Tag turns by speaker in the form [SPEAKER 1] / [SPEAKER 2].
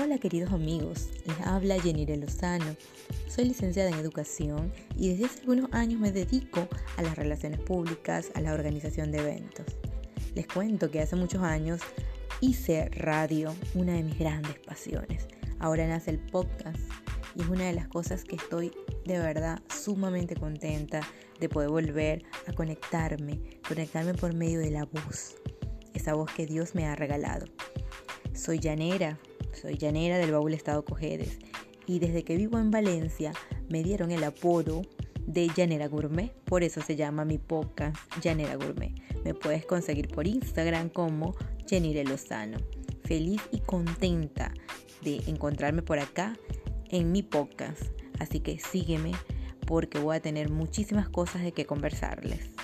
[SPEAKER 1] Hola queridos amigos, les habla Jenire Lozano. Soy licenciada en educación y desde hace algunos años me dedico a las relaciones públicas, a la organización de eventos. Les cuento que hace muchos años hice radio, una de mis grandes pasiones. Ahora nace el podcast y es una de las cosas que estoy de verdad sumamente contenta de poder volver a conectarme, conectarme por medio de la voz, esa voz que Dios me ha regalado. Soy llanera, soy llanera del baúl Estado Cojedes y desde que vivo en Valencia me dieron el apodo de Llanera Gourmet, por eso se llama mi podcast Llanera Gourmet. Me puedes conseguir por Instagram como Jenire Lozano. Feliz y contenta de encontrarme por acá en mi podcast. Así que sígueme porque voy a tener muchísimas cosas de que conversarles.